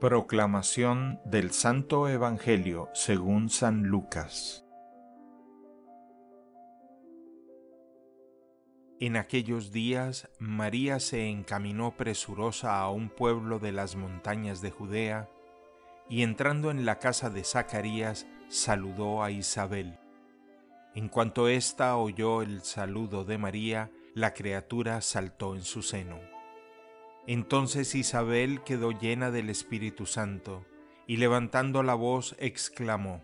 Proclamación del Santo Evangelio según San Lucas En aquellos días María se encaminó presurosa a un pueblo de las montañas de Judea, y entrando en la casa de Zacarías saludó a Isabel. En cuanto ésta oyó el saludo de María, la criatura saltó en su seno. Entonces Isabel quedó llena del Espíritu Santo, y levantando la voz exclamó,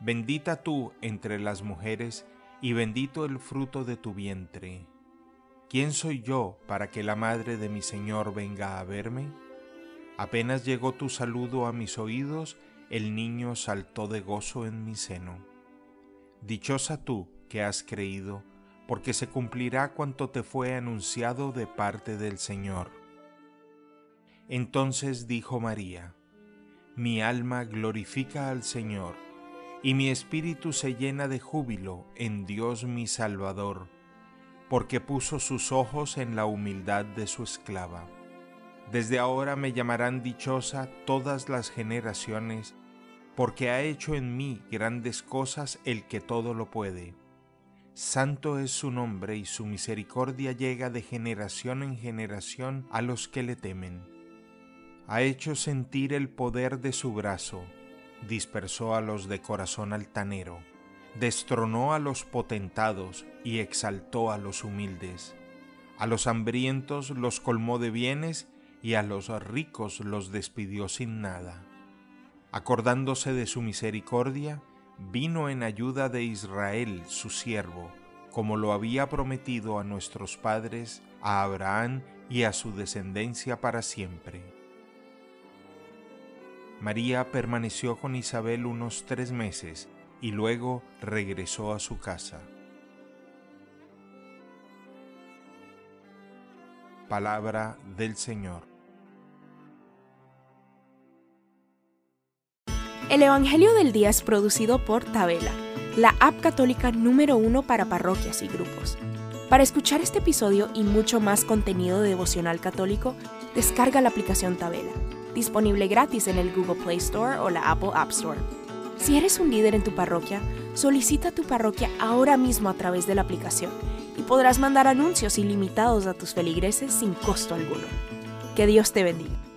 Bendita tú entre las mujeres, y bendito el fruto de tu vientre. ¿Quién soy yo para que la madre de mi Señor venga a verme? Apenas llegó tu saludo a mis oídos, el niño saltó de gozo en mi seno. Dichosa tú que has creído, porque se cumplirá cuanto te fue anunciado de parte del Señor. Entonces dijo María, Mi alma glorifica al Señor, y mi espíritu se llena de júbilo en Dios mi Salvador, porque puso sus ojos en la humildad de su esclava. Desde ahora me llamarán dichosa todas las generaciones, porque ha hecho en mí grandes cosas el que todo lo puede. Santo es su nombre y su misericordia llega de generación en generación a los que le temen ha hecho sentir el poder de su brazo, dispersó a los de corazón altanero, destronó a los potentados y exaltó a los humildes. A los hambrientos los colmó de bienes y a los ricos los despidió sin nada. Acordándose de su misericordia, vino en ayuda de Israel, su siervo, como lo había prometido a nuestros padres, a Abraham y a su descendencia para siempre. María permaneció con Isabel unos tres meses y luego regresó a su casa. Palabra del Señor. El Evangelio del Día es producido por Tabela, la app católica número uno para parroquias y grupos. Para escuchar este episodio y mucho más contenido devocional católico, descarga la aplicación Tabela disponible gratis en el Google Play Store o la Apple App Store. Si eres un líder en tu parroquia, solicita tu parroquia ahora mismo a través de la aplicación y podrás mandar anuncios ilimitados a tus feligreses sin costo alguno. Que Dios te bendiga.